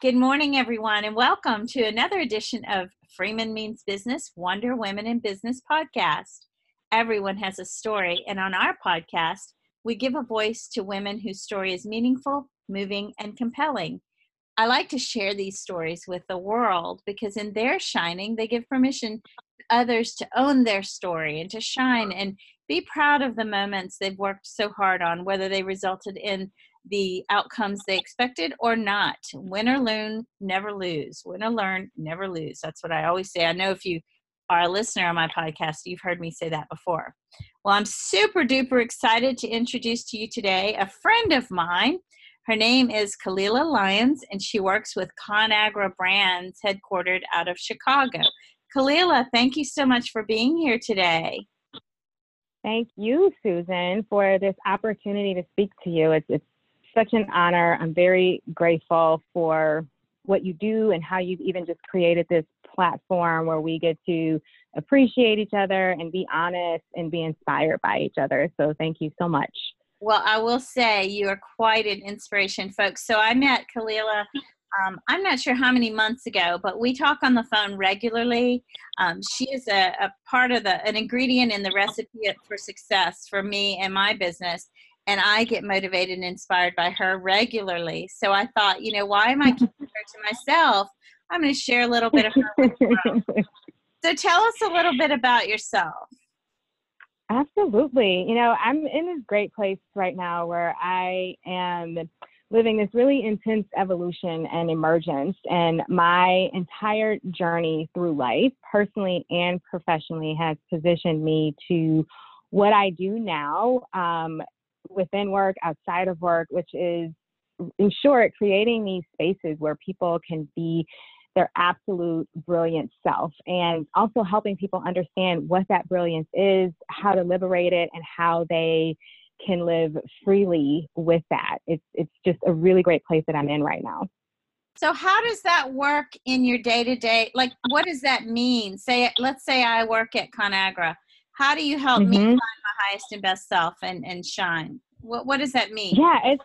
Good morning, everyone, and welcome to another edition of Freeman Means Business Wonder Women in Business podcast. Everyone has a story, and on our podcast, we give a voice to women whose story is meaningful, moving, and compelling. I like to share these stories with the world because in their shining, they give permission to others to own their story and to shine and be proud of the moments they've worked so hard on, whether they resulted in the outcomes they expected or not. Win or learn, never lose. Win or learn, never lose. That's what I always say. I know if you are a listener on my podcast, you've heard me say that before. Well, I'm super duper excited to introduce to you today a friend of mine. Her name is Khalilah Lyons, and she works with ConAgra Brands, headquartered out of Chicago. Khalilah, thank you so much for being here today. Thank you, Susan, for this opportunity to speak to you. It's, it's such an honor. I'm very grateful for what you do and how you've even just created this platform where we get to appreciate each other and be honest and be inspired by each other. So thank you so much. Well, I will say you are quite an inspiration, folks. So I met Khalilah. Um, I'm not sure how many months ago, but we talk on the phone regularly. Um, she is a, a part of the an ingredient in the recipe for success for me and my business and I get motivated and inspired by her regularly. So I thought, you know, why am I keeping her to myself? I'm going to share a little bit of her. so tell us a little bit about yourself. Absolutely. You know, I'm in this great place right now where I am living this really intense evolution and emergence. And my entire journey through life, personally and professionally, has positioned me to what I do now um, within work, outside of work, which is, in short, creating these spaces where people can be their absolute brilliant self and also helping people understand what that brilliance is, how to liberate it, and how they can live freely with that. It's it's just a really great place that I'm in right now. So how does that work in your day to day? Like what does that mean? Say let's say I work at ConAgra. How do you help mm-hmm. me find my highest and best self and, and shine? What what does that mean? Yeah, it's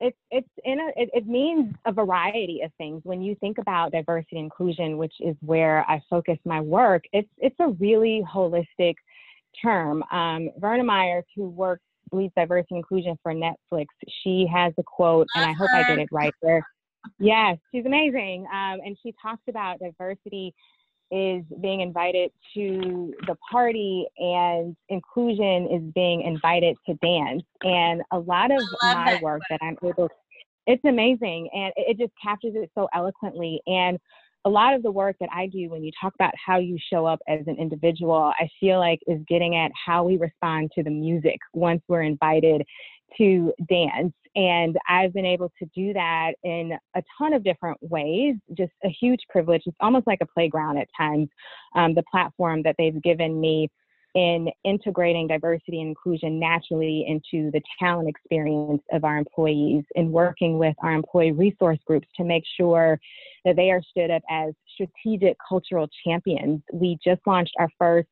it's it's in a it, it, means a variety of things. When you think about diversity inclusion which is where i focus my work it's it's a really holistic term. Um, verna myers who works leads diversity inclusion for netflix she has a quote and i hope i get it right there yes she's amazing. Um, and she talks about diversity is being invited to the party and inclusion is being invited to dance. And a lot of my that. work that I'm able it's amazing and it just captures it so eloquently. And a lot of the work that I do when you talk about how you show up as an individual, I feel like is getting at how we respond to the music once we're invited to dance. And I've been able to do that in a ton of different ways, just a huge privilege. It's almost like a playground at times, um, the platform that they've given me in integrating diversity and inclusion naturally into the talent experience of our employees and working with our employee resource groups to make sure that they are stood up as strategic cultural champions. We just launched our first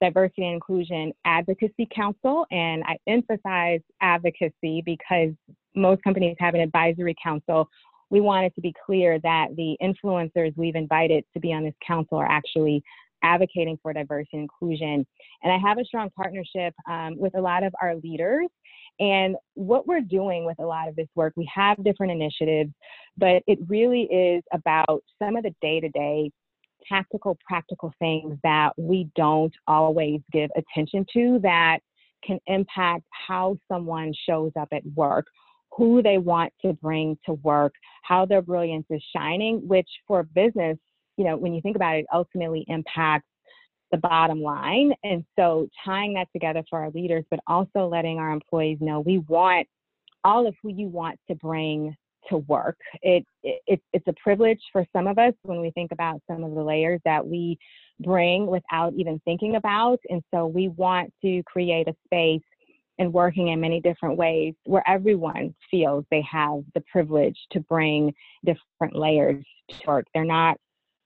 Diversity and Inclusion Advocacy Council, and I emphasize advocacy because most companies have an advisory council. We wanted to be clear that the influencers we've invited to be on this council are actually advocating for diversity and inclusion. And I have a strong partnership um, with a lot of our leaders. And what we're doing with a lot of this work, we have different initiatives, but it really is about some of the day to day tactical, practical things that we don't always give attention to that can impact how someone shows up at work, who they want to bring to work, how their brilliance is shining, which for business, you know, when you think about it, ultimately impacts the bottom line. And so tying that together for our leaders, but also letting our employees know we want all of who you want to bring to work. It, it, it's a privilege for some of us when we think about some of the layers that we bring without even thinking about. And so we want to create a space and working in many different ways where everyone feels they have the privilege to bring different layers to work. They're not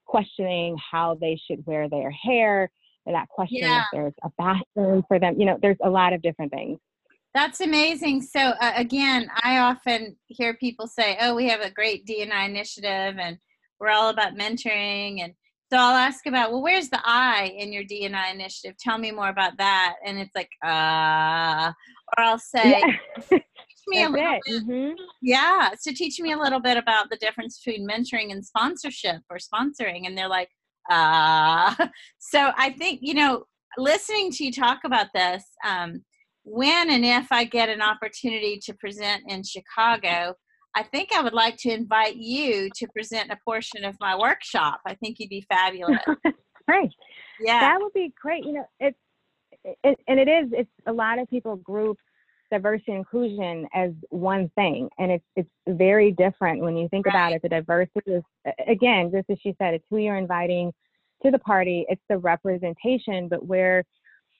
questioning how they should wear their hair. They're not questioning yeah. if there's a bathroom for them. You know, there's a lot of different things. That's amazing. So uh, again, I often hear people say, "Oh, we have a great D&I initiative, and we're all about mentoring." And so I'll ask about, "Well, where's the I in your D&I initiative? Tell me more about that." And it's like, "Uh," or I'll say, yeah. "Teach me a little bit." Mm-hmm. Yeah, so teach me a little bit about the difference between mentoring and sponsorship or sponsoring, and they're like, "Uh." So I think you know, listening to you talk about this. Um, when and if I get an opportunity to present in Chicago, I think I would like to invite you to present a portion of my workshop. I think you'd be fabulous. great. Yeah. That would be great. You know, it's, it, and it is, it's a lot of people group diversity and inclusion as one thing. And it's, it's very different when you think right. about it. The diversity is, again, just as she said, it's who you're inviting to the party, it's the representation, but where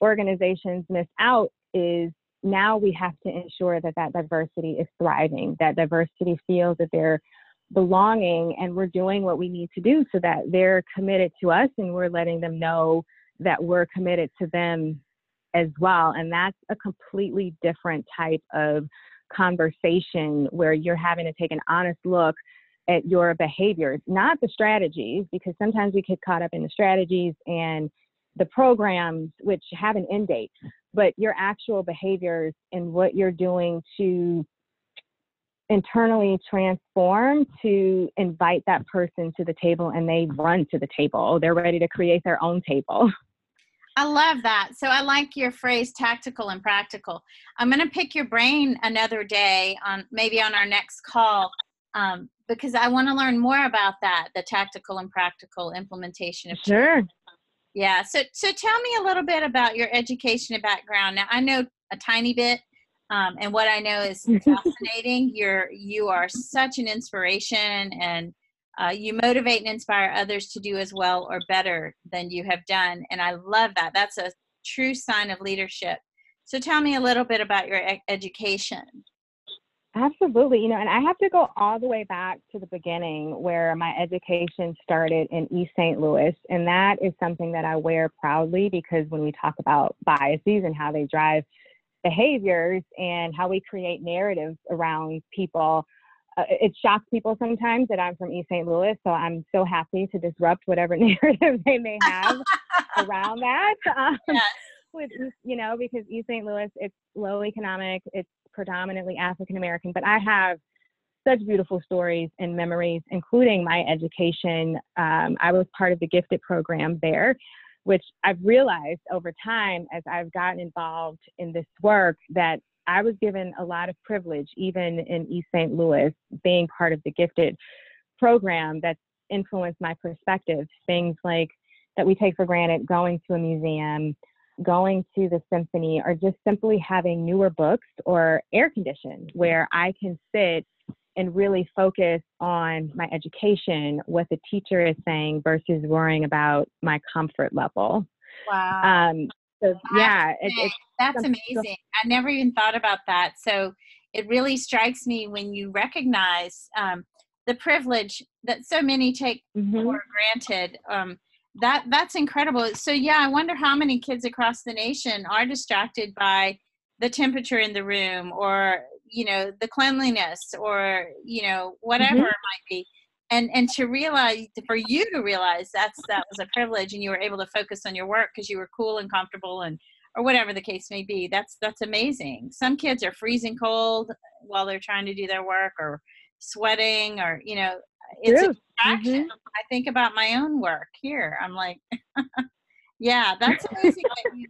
organizations miss out is now we have to ensure that that diversity is thriving, that diversity feels that they're belonging, and we're doing what we need to do so that they're committed to us and we're letting them know that we're committed to them as well. And that's a completely different type of conversation where you're having to take an honest look at your behaviors, not the strategies, because sometimes we get caught up in the strategies and the programs which have an end date but your actual behaviors and what you're doing to internally transform to invite that person to the table and they run to the table. They're ready to create their own table. I love that. So I like your phrase tactical and practical. I'm going to pick your brain another day on maybe on our next call um, because I want to learn more about that the tactical and practical implementation of sure. Yeah. So, so tell me a little bit about your education and background. Now, I know a tiny bit, um, and what I know is fascinating. You're you are such an inspiration, and uh, you motivate and inspire others to do as well or better than you have done. And I love that. That's a true sign of leadership. So, tell me a little bit about your education. Absolutely. You know, and I have to go all the way back to the beginning where my education started in East St. Louis. And that is something that I wear proudly because when we talk about biases and how they drive behaviors and how we create narratives around people, uh, it shocks people sometimes that I'm from East St. Louis. So I'm so happy to disrupt whatever narrative they may have around that. Um, yes. With, you know, because East St. Louis, it's low economic, it's predominantly African American, but I have such beautiful stories and memories, including my education. Um, I was part of the gifted program there, which I've realized over time as I've gotten involved in this work that I was given a lot of privilege, even in East St. Louis, being part of the gifted program that's influenced my perspective. Things like that we take for granted, going to a museum, going to the symphony or just simply having newer books or air conditioned where I can sit and really focus on my education, what the teacher is saying versus worrying about my comfort level. Wow. Um, so yeah, it, it's that's amazing. I never even thought about that. So it really strikes me when you recognize um, the privilege that so many take mm-hmm. for granted. Um, that that's incredible. So yeah i wonder how many kids across the nation are distracted by the temperature in the room or you know the cleanliness or you know whatever mm-hmm. it might be. And and to realize for you to realize that's that was a privilege and you were able to focus on your work because you were cool and comfortable and or whatever the case may be that's that's amazing. Some kids are freezing cold while they're trying to do their work or sweating or you know it's True. a distraction. Mm-hmm. I think about my own work here. I'm like, yeah, that's amazing. you,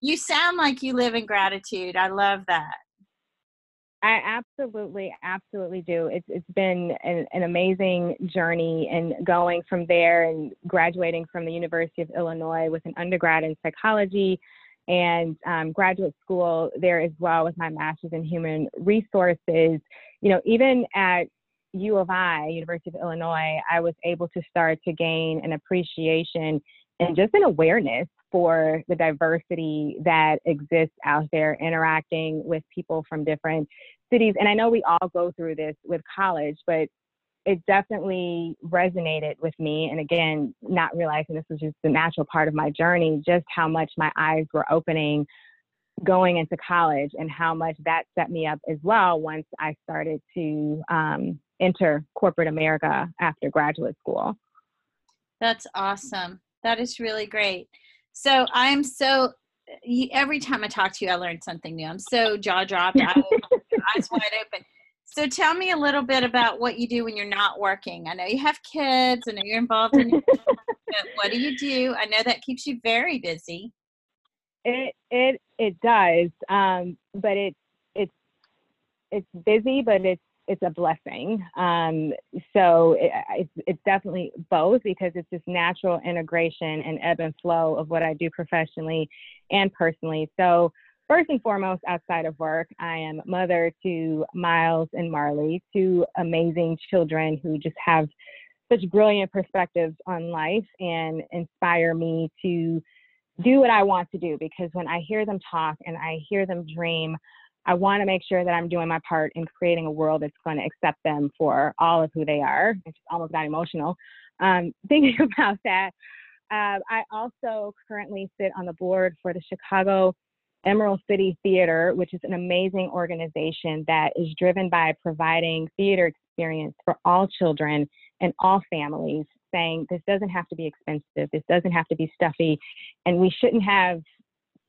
you sound like you live in gratitude. I love that. I absolutely, absolutely do. It's it's been an, an, amazing journey, and going from there and graduating from the University of Illinois with an undergrad in psychology, and um, graduate school there as well with my master's in human resources. You know, even at U of I, University of Illinois, I was able to start to gain an appreciation and just an awareness for the diversity that exists out there, interacting with people from different cities. And I know we all go through this with college, but it definitely resonated with me. And again, not realizing this was just the natural part of my journey, just how much my eyes were opening going into college and how much that set me up as well once I started to um, enter corporate America after graduate school. That's awesome. That is really great. So I'm so every time I talk to you, I learn something new. I'm so jaw dropped, eyes wide open. So tell me a little bit about what you do when you're not working. I know you have kids. I know you're involved in. what do you do? I know that keeps you very busy. It it it does, um, but it it's it's busy, but it's it's a blessing. Um, so it, it's, it's definitely both because it's this natural integration and ebb and flow of what I do professionally and personally. So first and foremost, outside of work, I am mother to Miles and Marley, two amazing children who just have such brilliant perspectives on life and inspire me to do what I want to do because when I hear them talk and I hear them dream, I want to make sure that I'm doing my part in creating a world that's going to accept them for all of who they are. It's almost got emotional um, thinking about that. Uh, I also currently sit on the board for the Chicago Emerald City Theater, which is an amazing organization that is driven by providing theater experience for all children and all families, saying this doesn't have to be expensive, this doesn't have to be stuffy, and we shouldn't have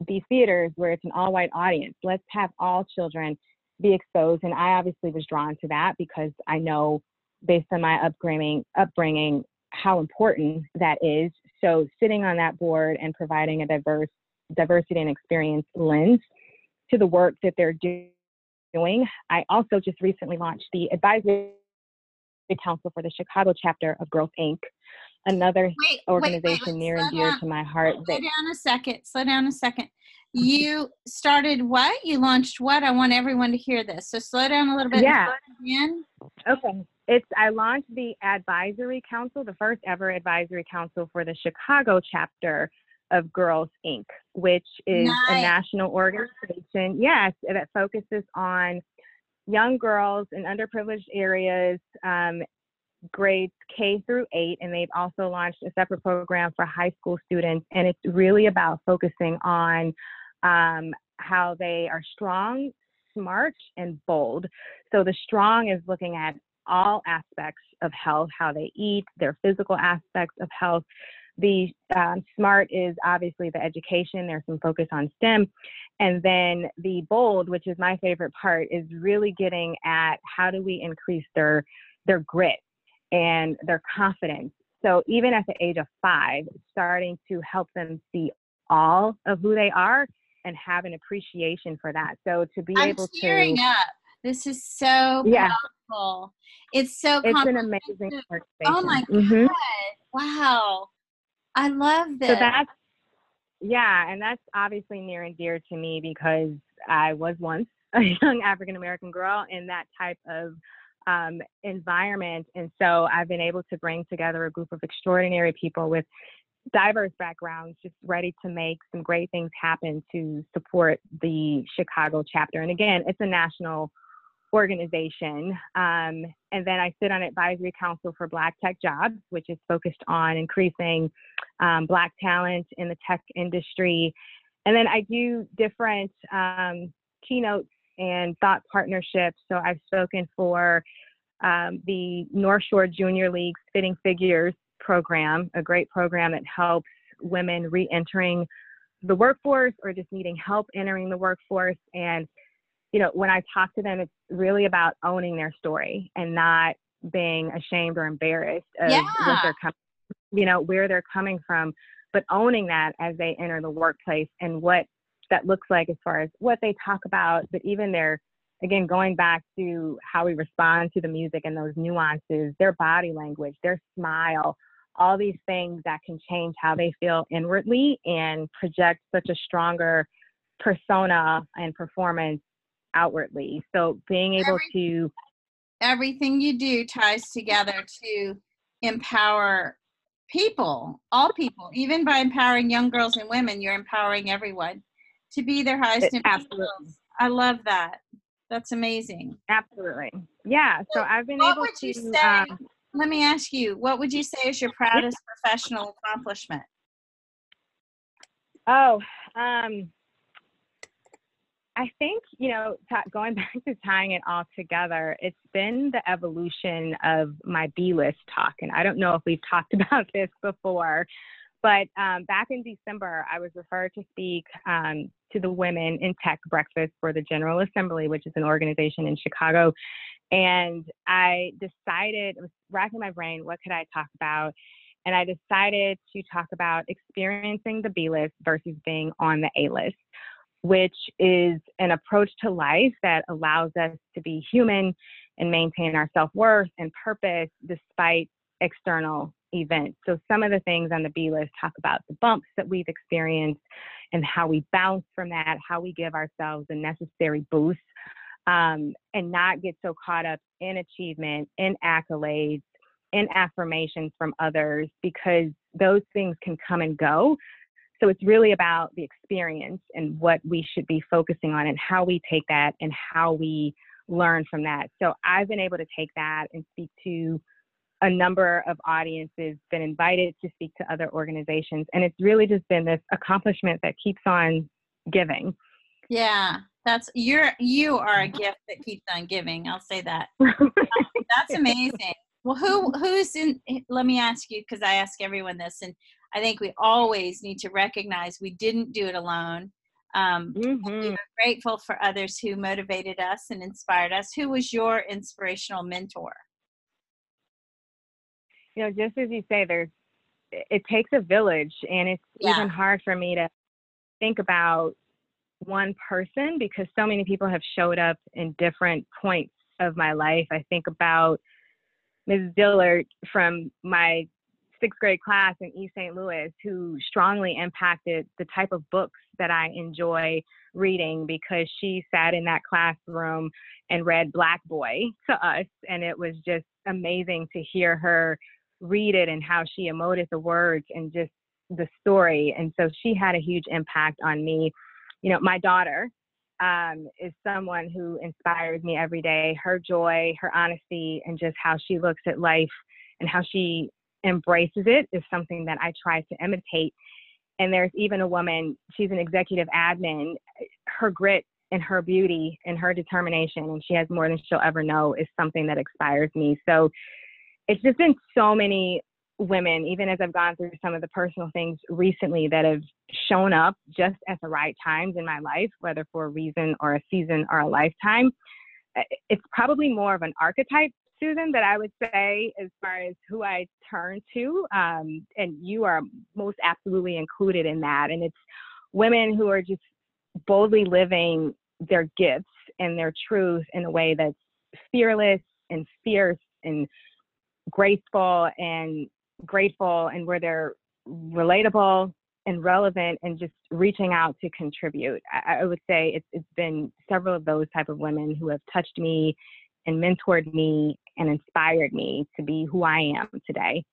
these theaters where it's an all white audience. Let's have all children be exposed. And I obviously was drawn to that because I know based on my upbringing, upbringing how important that is. So sitting on that board and providing a diverse diversity and experience lens to the work that they're doing. I also just recently launched the advisory council for the Chicago chapter of Girls Inc another wait, organization wait, wait, near and dear down. to my heart. Slow that, down a second. Slow down a second. You started what? You launched what? I want everyone to hear this. So slow down a little bit. Yeah. Okay. It's I launched the advisory council, the first ever advisory council for the Chicago chapter of Girls Inc., which is nice. a national organization. Yes, that focuses on young girls in underprivileged areas um, grades K through eight, and they've also launched a separate program for high school students. And it's really about focusing on um, how they are strong, smart, and bold. So the strong is looking at all aspects of health, how they eat, their physical aspects of health. The um, smart is obviously the education. There's some focus on STEM. And then the bold, which is my favorite part, is really getting at how do we increase their their grit and their confidence. So even at the age of five, starting to help them see all of who they are and have an appreciation for that. So to be I'm able to up. This is so yeah. powerful. It's so it's an amazing Oh my mm-hmm. god! Wow, I love this. So that's yeah, and that's obviously near and dear to me because I was once a young African American girl in that type of um, environment. And so I've been able to bring together a group of extraordinary people with diverse backgrounds, just ready to make some great things happen to support the Chicago chapter. And again, it's a national organization. Um, and then I sit on Advisory Council for Black Tech Jobs, which is focused on increasing um, Black talent in the tech industry. And then I do different um, keynotes and thought partnerships. So I've spoken for um, the North Shore Junior League's Fitting Figures program, a great program that helps women re entering the workforce or just needing help entering the workforce. And, you know, when I talk to them, it's really about owning their story and not being ashamed or embarrassed of yeah. what they're coming, you know, where they're coming from, but owning that as they enter the workplace and what that looks like as far as what they talk about, but even their, again, going back to how we respond to the music and those nuances, their body language, their smile, all these things that can change how they feel inwardly and project such a stronger persona and performance outwardly. So being able everything, to everything you do ties together to empower people, all people, even by empowering young girls and women, you're empowering everyone to be their highest Absolutely. I love that. That's amazing. Absolutely. Yeah. So I've been what able would to. You say, um, let me ask you, what would you say is your proudest professional accomplishment? Oh, um, I think, you know, t- going back to tying it all together, it's been the evolution of my B list talk. And I don't know if we've talked about this before, but um, back in December, I was referred to speak um, to the Women in Tech Breakfast for the General Assembly, which is an organization in Chicago. And I decided, I was racking my brain, what could I talk about? And I decided to talk about experiencing the B list versus being on the A list which is an approach to life that allows us to be human and maintain our self worth and purpose despite external events. So, some of the things on the B list talk about the bumps that we've experienced and how we bounce from that, how we give ourselves the necessary boost, um, and not get so caught up in achievement, in accolades, in affirmations from others, because those things can come and go. So it's really about the experience and what we should be focusing on and how we take that and how we learn from that. So I've been able to take that and speak to a number of audiences, been invited to speak to other organizations, and it's really just been this accomplishment that keeps on giving. Yeah, that's you're you are a gift that keeps on giving. I'll say that. that's amazing. Well, who who's in? Let me ask you because I ask everyone this, and I think we always need to recognize we didn't do it alone. Um, mm-hmm. We are grateful for others who motivated us and inspired us. Who was your inspirational mentor? You know, just as you say, there's it takes a village, and it's yeah. even hard for me to think about one person because so many people have showed up in different points of my life. I think about Ms. Dillard from my sixth grade class in East St. Louis who strongly impacted the type of books that I enjoy reading because she sat in that classroom and read Black Boy to us. And it was just amazing to hear her read it and how she emoted the words and just the story. And so she had a huge impact on me. You know, my daughter um, is someone who inspires me every day. Her joy, her honesty, and just how she looks at life and how she embraces it is something that I try to imitate. And there's even a woman, she's an executive admin. Her grit and her beauty and her determination, and she has more than she'll ever know, is something that inspires me. So it's just been so many women, even as I've gone through some of the personal things recently that have shown up just at the right times in my life, whether for a reason or a season or a lifetime. It's probably more of an archetype Susan, that I would say as far as who I turn to, um, and you are most absolutely included in that. And it's women who are just boldly living their gifts and their truth in a way that's fearless and fierce and graceful and grateful, and where they're relatable and relevant and just reaching out to contribute. I, I would say it's, it's been several of those type of women who have touched me and mentored me and inspired me to be who I am today.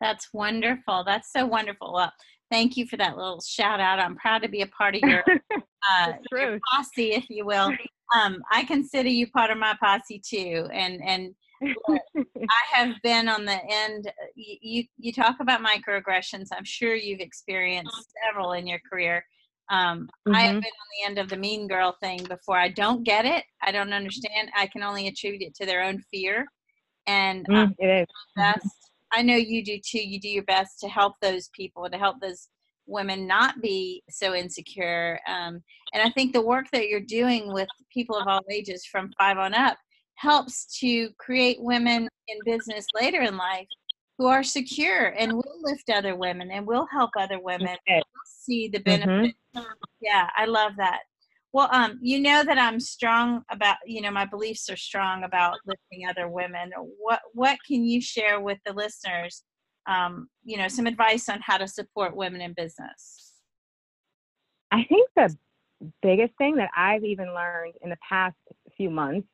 That's wonderful. That's so wonderful. Well, thank you for that little shout out. I'm proud to be a part of your, uh, your posse, if you will. Um, I consider you part of my posse too. And and I have been on the end. You you talk about microaggressions. I'm sure you've experienced several in your career. Um, mm-hmm. I have mm-hmm. been on the end of the mean girl thing before. I don't get it. I don't understand. I can only attribute it to their own fear. And mm, um, it is. best. I know you do too. You do your best to help those people, to help those women not be so insecure. Um, and I think the work that you're doing with people of all ages from five on up helps to create women in business later in life who are secure and will lift other women and will help other women okay. see the benefit. Mm-hmm. Yeah, I love that. Well, um, you know that I'm strong about, you know, my beliefs are strong about lifting other women. What what can you share with the listeners? Um, you know, some advice on how to support women in business. I think the biggest thing that I've even learned in the past few months,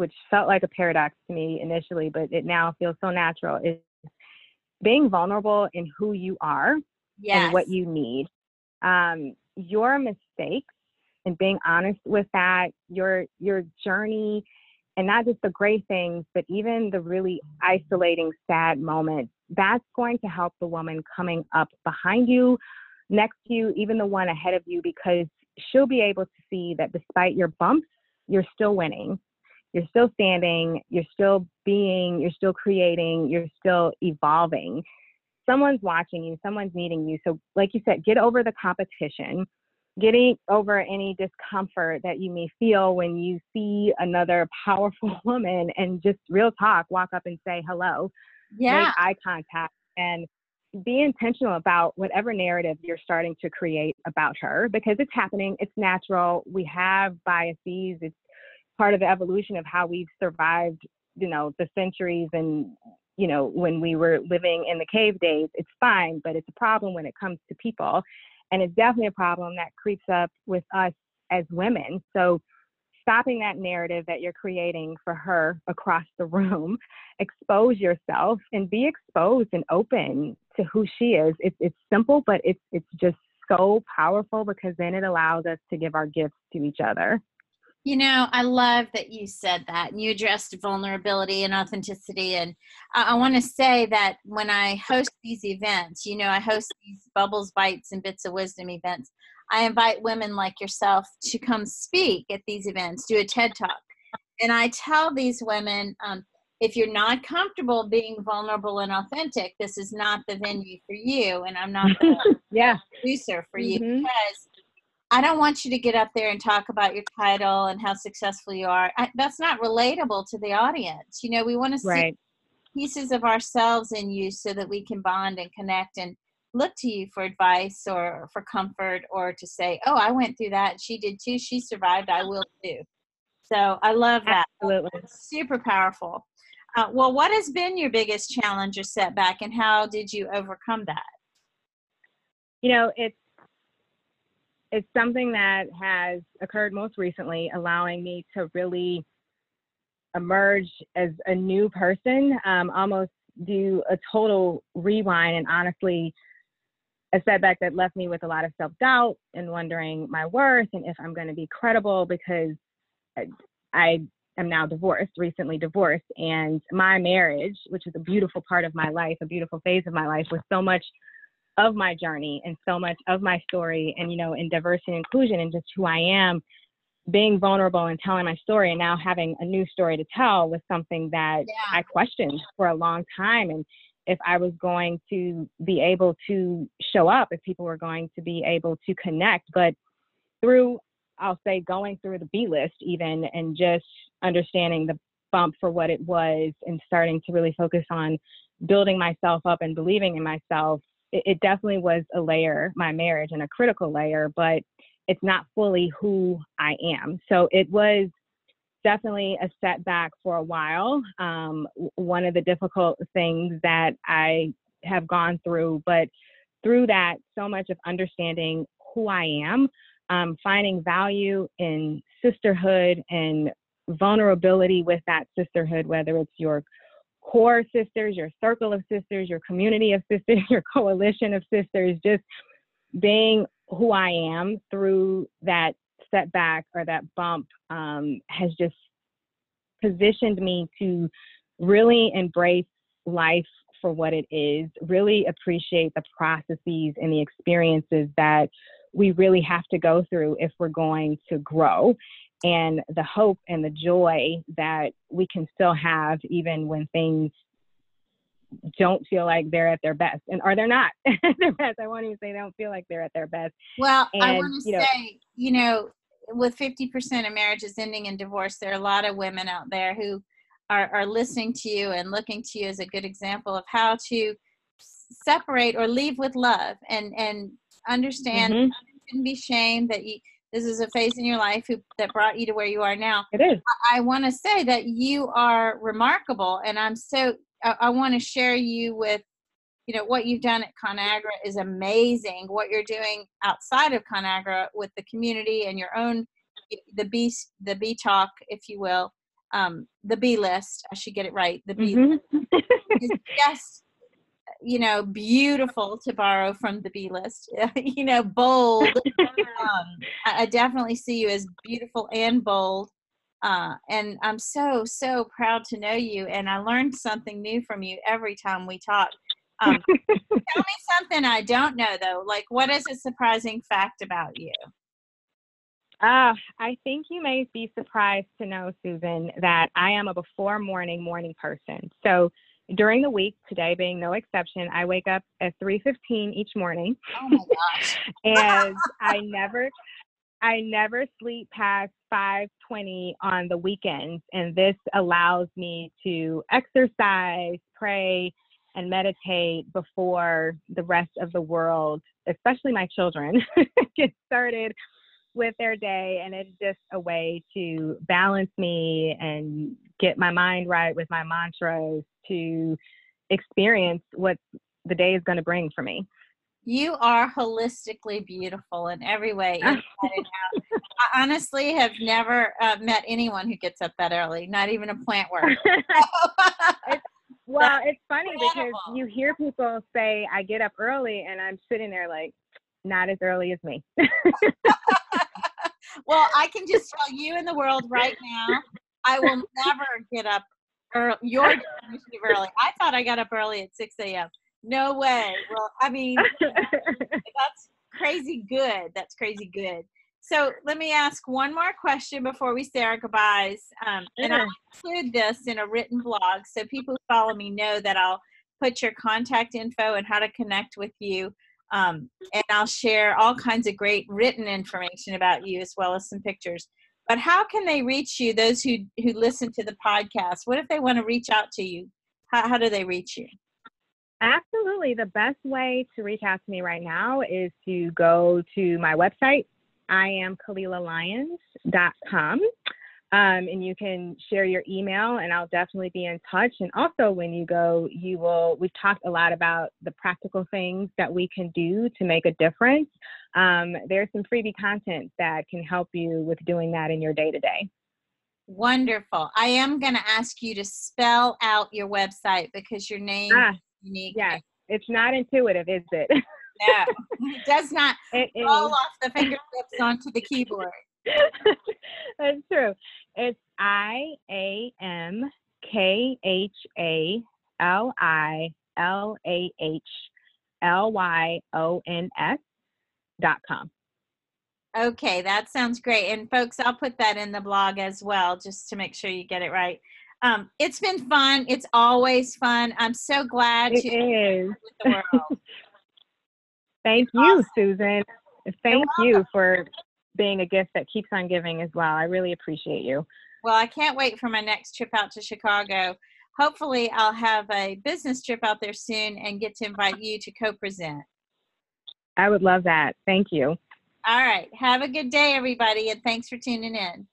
which felt like a paradox to me initially, but it now feels so natural, is being vulnerable in who you are yes. and what you need. Um, your mistakes and being honest with that, your your journey, and not just the great things, but even the really isolating, sad moments. That's going to help the woman coming up behind you, next to you, even the one ahead of you, because she'll be able to see that despite your bumps, you're still winning. You're still standing, you're still being, you're still creating, you're still evolving. Someone's watching you, someone's needing you. So, like you said, get over the competition, getting over any discomfort that you may feel when you see another powerful woman and just real talk, walk up and say hello, yeah. make eye contact, and be intentional about whatever narrative you're starting to create about her because it's happening, it's natural. We have biases, it's part of the evolution of how we've survived, you know, the centuries and you know, when we were living in the cave days, it's fine, but it's a problem when it comes to people. And it's definitely a problem that creeps up with us as women. So stopping that narrative that you're creating for her across the room, expose yourself and be exposed and open to who she is. It's it's simple, but it's it's just so powerful because then it allows us to give our gifts to each other. You know, I love that you said that and you addressed vulnerability and authenticity. And I, I want to say that when I host these events, you know, I host these Bubbles, Bites, and Bits of Wisdom events. I invite women like yourself to come speak at these events, do a TED Talk. And I tell these women, um, if you're not comfortable being vulnerable and authentic, this is not the venue for you. And I'm not the yeah. producer for you mm-hmm. because I don't want you to get up there and talk about your title and how successful you are. I, that's not relatable to the audience. You know, we want to see right. pieces of ourselves in you so that we can bond and connect and look to you for advice or for comfort or to say, oh, I went through that. She did too. She survived. I will too. So I love that. Absolutely. Super powerful. Uh, well, what has been your biggest challenge or setback and how did you overcome that? You know, it's it's something that has occurred most recently, allowing me to really emerge as a new person, um, almost do a total rewind and honestly a setback that left me with a lot of self doubt and wondering my worth and if I'm going to be credible because I, I am now divorced, recently divorced, and my marriage, which is a beautiful part of my life, a beautiful phase of my life, was so much of my journey and so much of my story and you know in diversity and inclusion and just who i am being vulnerable and telling my story and now having a new story to tell was something that yeah. i questioned for a long time and if i was going to be able to show up if people were going to be able to connect but through i'll say going through the b list even and just understanding the bump for what it was and starting to really focus on building myself up and believing in myself it, it definitely was a layer, my marriage, and a critical layer, but it's not fully who I am. So it was definitely a setback for a while. Um, one of the difficult things that I have gone through, but through that, so much of understanding who I am, um, finding value in sisterhood and vulnerability with that sisterhood, whether it's your core sisters, your circle of sisters, your community of sisters, your coalition of sisters, just being who I am through that setback or that bump um, has just positioned me to really embrace life for what it is, really appreciate the processes and the experiences that we really have to go through if we're going to grow and the hope and the joy that we can still have even when things don't feel like they're at their best. And are they not? At their best. I won't even say they don't feel like they're at their best. Well and, i want to say you know with 50% of marriages ending in divorce there are a lot of women out there who are, are listening to you and looking to you as a good example of how to separate or leave with love and and understand mm-hmm. shouldn't be shamed that you this is a phase in your life who, that brought you to where you are now. It is. I, I want to say that you are remarkable, and I'm so. I, I want to share you with, you know, what you've done at ConAgra is amazing. What you're doing outside of ConAgra with the community and your own, the B the B talk, if you will, um, the B list. I should get it right. The B mm-hmm. is just you know, beautiful to borrow from the B list, you know, bold. um, I, definitely see you as beautiful and bold. Uh, and I'm so, so proud to know you. And I learned something new from you every time we talk. Um, tell me something I don't know, though. Like, what is a surprising fact about you? Uh, I think you may be surprised to know, Susan, that I am a before morning morning person. So during the week, today being no exception, I wake up at 3:15 each morning. Oh my gosh. and I never I never sleep past 5:20 on the weekends and this allows me to exercise, pray, and meditate before the rest of the world, especially my children, get started with their day and it's just a way to balance me and get my mind right with my mantras to experience what the day is going to bring for me. You are holistically beautiful in every way i honestly have never uh, met anyone who gets up that early not even a plant worker it's, well it's funny because you hear people say i get up early and i'm sitting there like not as early as me well, I can just tell you in the world right now, I will never get up early. Your definition early. I thought I got up early at 6 a.m. No way. Well, I mean, that's crazy good. That's crazy good. So let me ask one more question before we say our goodbyes. Um, and I'll include this in a written blog so people who follow me know that I'll put your contact info and how to connect with you um, and I'll share all kinds of great written information about you as well as some pictures. But how can they reach you, those who, who listen to the podcast? What if they want to reach out to you? How, how do they reach you? Absolutely. The best way to reach out to me right now is to go to my website, I am KhalilahLyons.com. Um, and you can share your email and I'll definitely be in touch. And also, when you go, you will, we've talked a lot about the practical things that we can do to make a difference. Um, there's some freebie content that can help you with doing that in your day to day. Wonderful. I am going to ask you to spell out your website because your name ah, is unique. Yes, it's not intuitive, is it? no, it does not it fall is. off the fingertips onto the keyboard. That's true. It's I A M K H A L I L A H L Y O N S dot com. Okay, that sounds great. And folks, I'll put that in the blog as well, just to make sure you get it right. Um, it's been fun. It's always fun. I'm so glad to it is. Thank you. Susan. Thank you for being a gift that keeps on giving as well. I really appreciate you. Well, I can't wait for my next trip out to Chicago. Hopefully, I'll have a business trip out there soon and get to invite you to co present. I would love that. Thank you. All right. Have a good day, everybody, and thanks for tuning in.